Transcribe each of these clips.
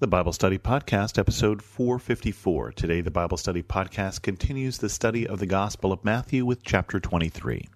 The Bible Study Podcast, episode 454. Today, the Bible Study Podcast continues the study of the Gospel of Matthew with chapter 23.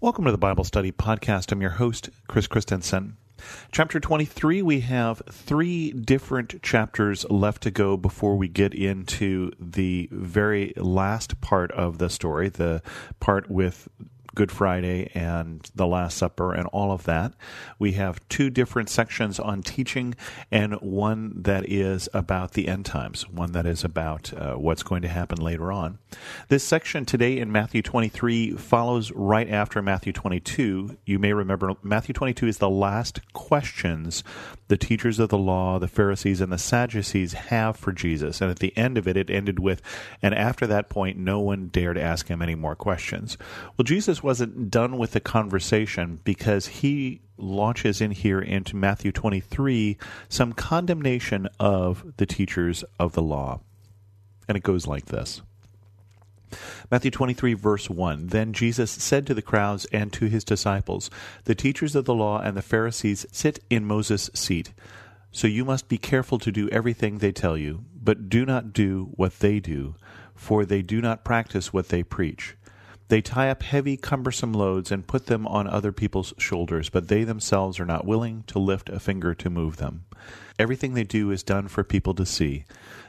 Welcome to the Bible Study Podcast. I'm your host, Chris Christensen. Chapter 23, we have three different chapters left to go before we get into the very last part of the story, the part with Good Friday and the Last Supper and all of that. We have two different sections on teaching and one that is about the end times, one that is about uh, what's going to happen later on. This section today in Matthew 23 follows right after Matthew 22. You may remember Matthew 22 is the last questions the teachers of the law, the Pharisees, and the Sadducees have for Jesus. And at the end of it, it ended with, and after that point, no one dared ask him any more questions. Well, Jesus wasn't done with the conversation because he launches in here into Matthew 23 some condemnation of the teachers of the law. And it goes like this. Matthew 23, verse 1 Then Jesus said to the crowds and to his disciples, The teachers of the law and the Pharisees sit in Moses' seat. So you must be careful to do everything they tell you, but do not do what they do, for they do not practice what they preach. They tie up heavy, cumbersome loads and put them on other people's shoulders, but they themselves are not willing to lift a finger to move them. Everything they do is done for people to see.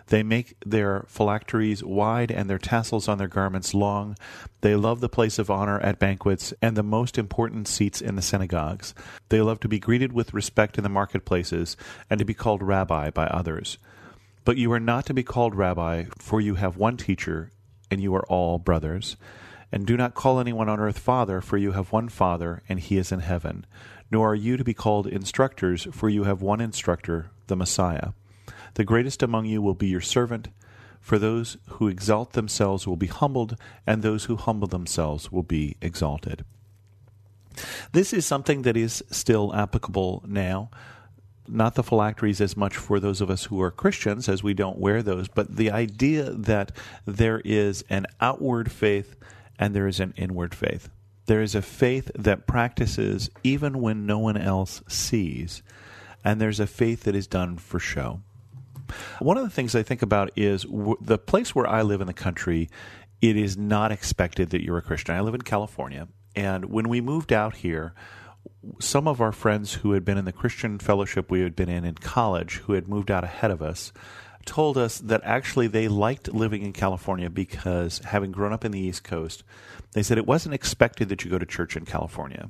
They make their phylacteries wide and their tassels on their garments long. They love the place of honor at banquets and the most important seats in the synagogues. They love to be greeted with respect in the marketplaces and to be called rabbi by others. But you are not to be called rabbi, for you have one teacher, and you are all brothers. And do not call anyone on earth father, for you have one Father, and he is in heaven. Nor are you to be called instructors, for you have one instructor, the Messiah. The greatest among you will be your servant. For those who exalt themselves will be humbled, and those who humble themselves will be exalted. This is something that is still applicable now. Not the phylacteries as much for those of us who are Christians, as we don't wear those, but the idea that there is an outward faith and there is an inward faith. There is a faith that practices even when no one else sees, and there's a faith that is done for show. One of the things I think about is w- the place where I live in the country, it is not expected that you're a Christian. I live in California, and when we moved out here, some of our friends who had been in the Christian fellowship we had been in in college, who had moved out ahead of us, told us that actually they liked living in California because having grown up in the East Coast, they said it wasn't expected that you go to church in California.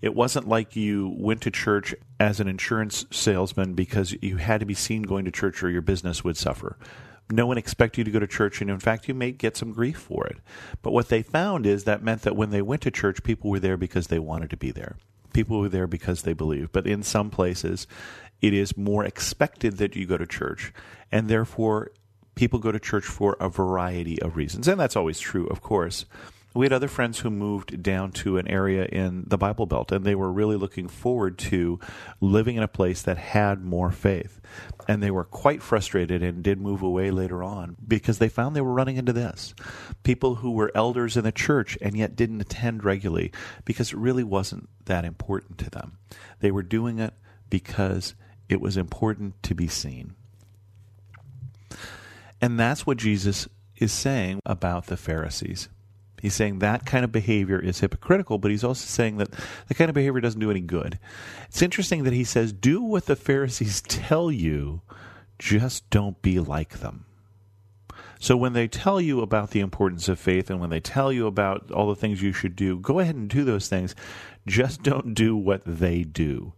It wasn't like you went to church as an insurance salesman because you had to be seen going to church or your business would suffer. No one expected you to go to church, and in fact, you may get some grief for it. But what they found is that meant that when they went to church, people were there because they wanted to be there. People were there because they believe. But in some places, it is more expected that you go to church, and therefore, people go to church for a variety of reasons. And that's always true, of course we had other friends who moved down to an area in the Bible Belt, and they were really looking forward to living in a place that had more faith. And they were quite frustrated and did move away later on because they found they were running into this. People who were elders in the church and yet didn't attend regularly because it really wasn't that important to them. They were doing it because it was important to be seen. And that's what Jesus is saying about the Pharisees. He's saying that kind of behavior is hypocritical, but he's also saying that the kind of behavior doesn't do any good. It's interesting that he says, Do what the Pharisees tell you, just don't be like them. So when they tell you about the importance of faith and when they tell you about all the things you should do, go ahead and do those things. Just don't do what they do.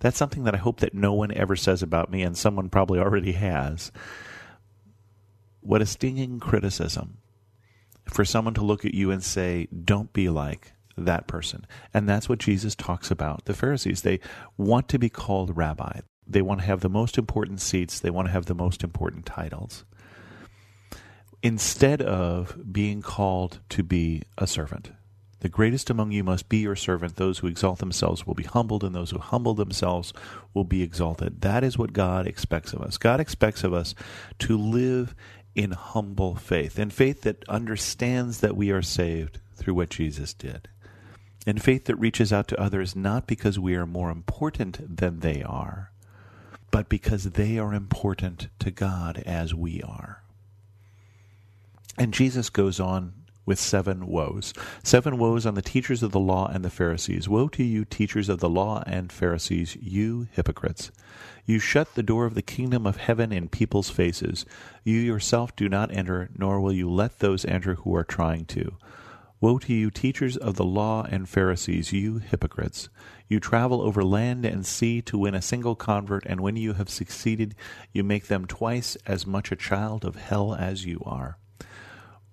That's something that I hope that no one ever says about me, and someone probably already has. What a stinging criticism for someone to look at you and say, don't be like that person. And that's what Jesus talks about the Pharisees. They want to be called rabbi, they want to have the most important seats, they want to have the most important titles. Instead of being called to be a servant. The greatest among you must be your servant. Those who exalt themselves will be humbled, and those who humble themselves will be exalted. That is what God expects of us. God expects of us to live in humble faith, in faith that understands that we are saved through what Jesus did, in faith that reaches out to others not because we are more important than they are, but because they are important to God as we are. And Jesus goes on with seven woes. Seven woes on the teachers of the law and the Pharisees. Woe to you, teachers of the law and Pharisees, you hypocrites! You shut the door of the kingdom of heaven in people's faces. You yourself do not enter, nor will you let those enter who are trying to. Woe to you, teachers of the law and Pharisees, you hypocrites! You travel over land and sea to win a single convert, and when you have succeeded, you make them twice as much a child of hell as you are.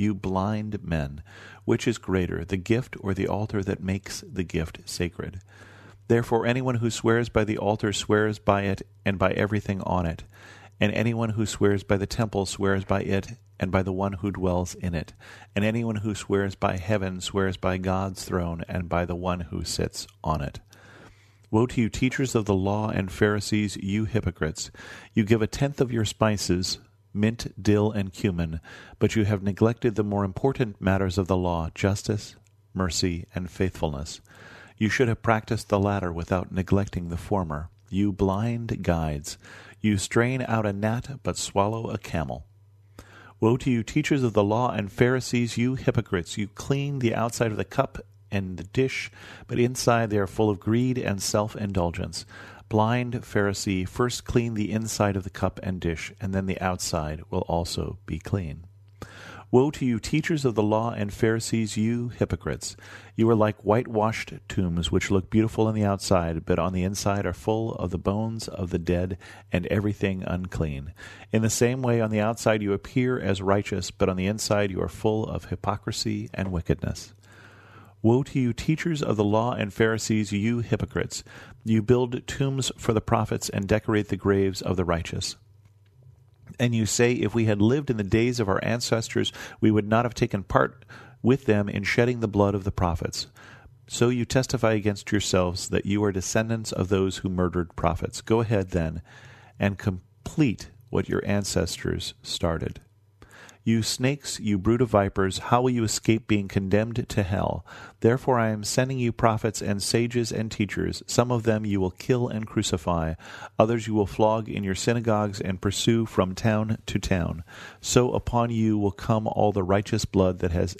You blind men! Which is greater, the gift or the altar that makes the gift sacred? Therefore, anyone who swears by the altar swears by it and by everything on it. And anyone who swears by the temple swears by it and by the one who dwells in it. And anyone who swears by heaven swears by God's throne and by the one who sits on it. Woe to you, teachers of the law and Pharisees, you hypocrites! You give a tenth of your spices, mint, dill, and cumin, but you have neglected the more important matters of the law justice, mercy, and faithfulness. You should have practiced the latter without neglecting the former. You blind guides! You strain out a gnat, but swallow a camel. Woe to you, teachers of the law and Pharisees, you hypocrites! You clean the outside of the cup and the dish, but inside they are full of greed and self indulgence. Blind Pharisee, first clean the inside of the cup and dish, and then the outside will also be clean. Woe to you, teachers of the law and Pharisees, you hypocrites! You are like whitewashed tombs, which look beautiful on the outside, but on the inside are full of the bones of the dead and everything unclean. In the same way, on the outside you appear as righteous, but on the inside you are full of hypocrisy and wickedness. Woe to you, teachers of the law and Pharisees, you hypocrites! You build tombs for the prophets and decorate the graves of the righteous. And you say, If we had lived in the days of our ancestors, we would not have taken part with them in shedding the blood of the prophets. So you testify against yourselves that you are descendants of those who murdered prophets. Go ahead, then, and complete what your ancestors started. You snakes, you brood of vipers, how will you escape being condemned to hell? Therefore I am sending you prophets and sages and teachers. Some of them you will kill and crucify, others you will flog in your synagogues and pursue from town to town. So upon you will come all the righteous blood that has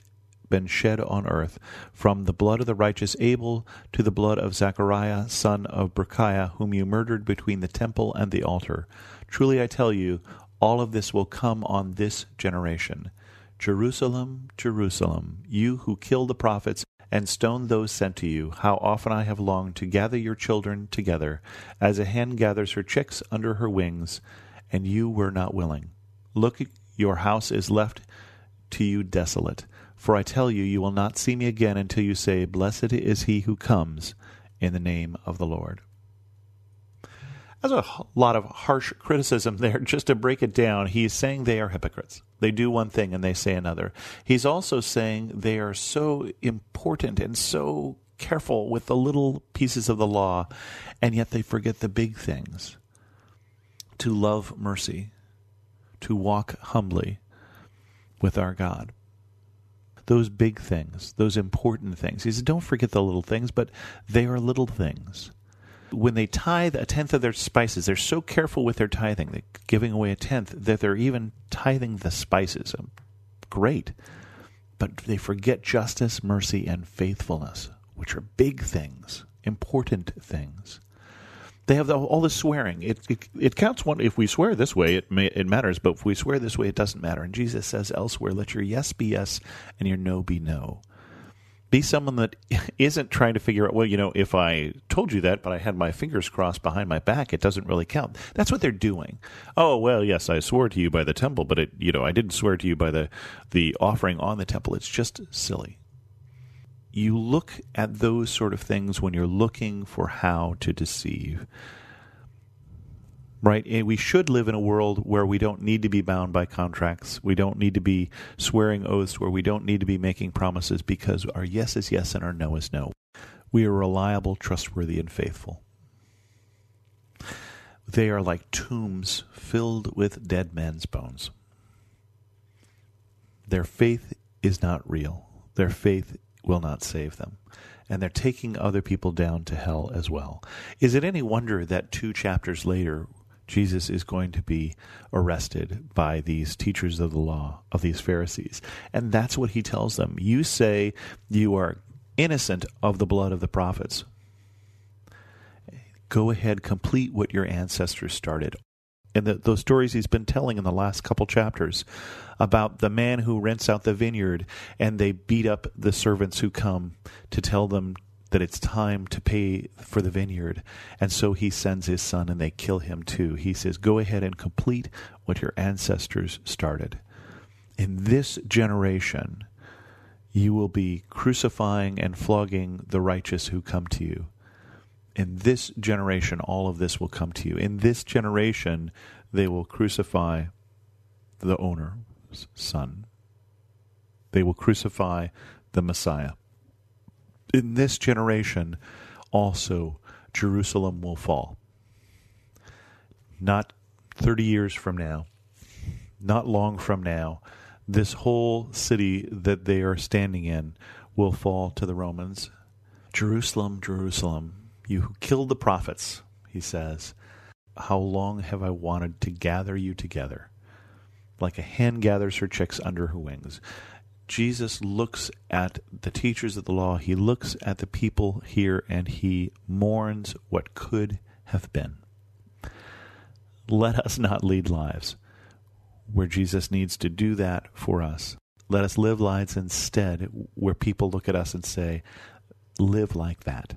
been shed on earth, from the blood of the righteous Abel to the blood of Zachariah, son of Berechiah, whom you murdered between the temple and the altar. Truly I tell you, all of this will come on this generation. Jerusalem, Jerusalem, you who kill the prophets and stone those sent to you, how often I have longed to gather your children together, as a hen gathers her chicks under her wings, and you were not willing. Look, your house is left to you desolate. For I tell you, you will not see me again until you say, Blessed is he who comes in the name of the Lord. There's a lot of harsh criticism there. Just to break it down, he's saying they are hypocrites. They do one thing and they say another. He's also saying they are so important and so careful with the little pieces of the law, and yet they forget the big things to love mercy, to walk humbly with our God. Those big things, those important things. He said, don't forget the little things, but they are little things when they tithe a tenth of their spices, they're so careful with their tithing, they're giving away a tenth, that they're even tithing the spices. Um, great. But they forget justice, mercy, and faithfulness, which are big things, important things. They have the, all the swearing. It, it, it counts one. If we swear this way, it may, it matters. But if we swear this way, it doesn't matter. And Jesus says elsewhere, "Let your yes be yes, and your no be no." Be someone that isn't trying to figure out, well, you know, if I told you that, but I had my fingers crossed behind my back, it doesn't really count. That's what they're doing. Oh, well, yes, I swore to you by the temple, but it, you know, I didn't swear to you by the, the offering on the temple. It's just silly. you look at those sort of things when you're looking for how to deceive. Right? And we should live in a world where we don't need to be bound by contracts. We don't need to be swearing oaths, where we don't need to be making promises because our yes is yes and our no is no. We are reliable, trustworthy, and faithful. They are like tombs filled with dead men's bones. Their faith is not real. Their faith will not save them. And they're taking other people down to hell as well. Is it any wonder that two chapters later, Jesus is going to be arrested by these teachers of the law, of these Pharisees? And that's what he tells them. You say you are innocent of the blood of the prophets. Go ahead, complete what your ancestors started and the, those stories he's been telling in the last couple chapters about the man who rents out the vineyard and they beat up the servants who come to tell them that it's time to pay for the vineyard. And so he sends his son and they kill him too. He says, Go ahead and complete what your ancestors started. In this generation, you will be crucifying and flogging the righteous who come to you in this generation, all of this will come to you. In this generation, they will crucify the owner's son. They will crucify the Messiah. In this generation, also, Jerusalem will fall. Not 30 years from now, not long from now, this whole city that they are standing in will fall to the Romans. Jerusalem, Jerusalem, you who killed the prophets, he says, How long have I wanted to gather you together? Like a hen gathers her chicks under her wings. Jesus looks at the teachers of the law, he looks at the people here, and he mourns what could have been. Let us not lead lives where Jesus needs to do that for us. Let us live lives instead where people look at us and say, Live like that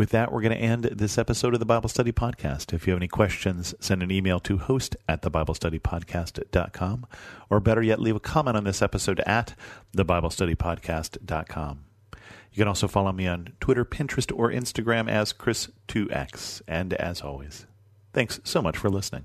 with that, we're going to end this episode of the Bible Study Podcast. If you have any questions, send an email to host at thebiblestudypodcast.com, or better yet, leave a comment on this episode at thebiblestudypodcast.com. You can also follow me on Twitter, Pinterest, or Instagram as Chris2X. And as always, thanks so much for listening.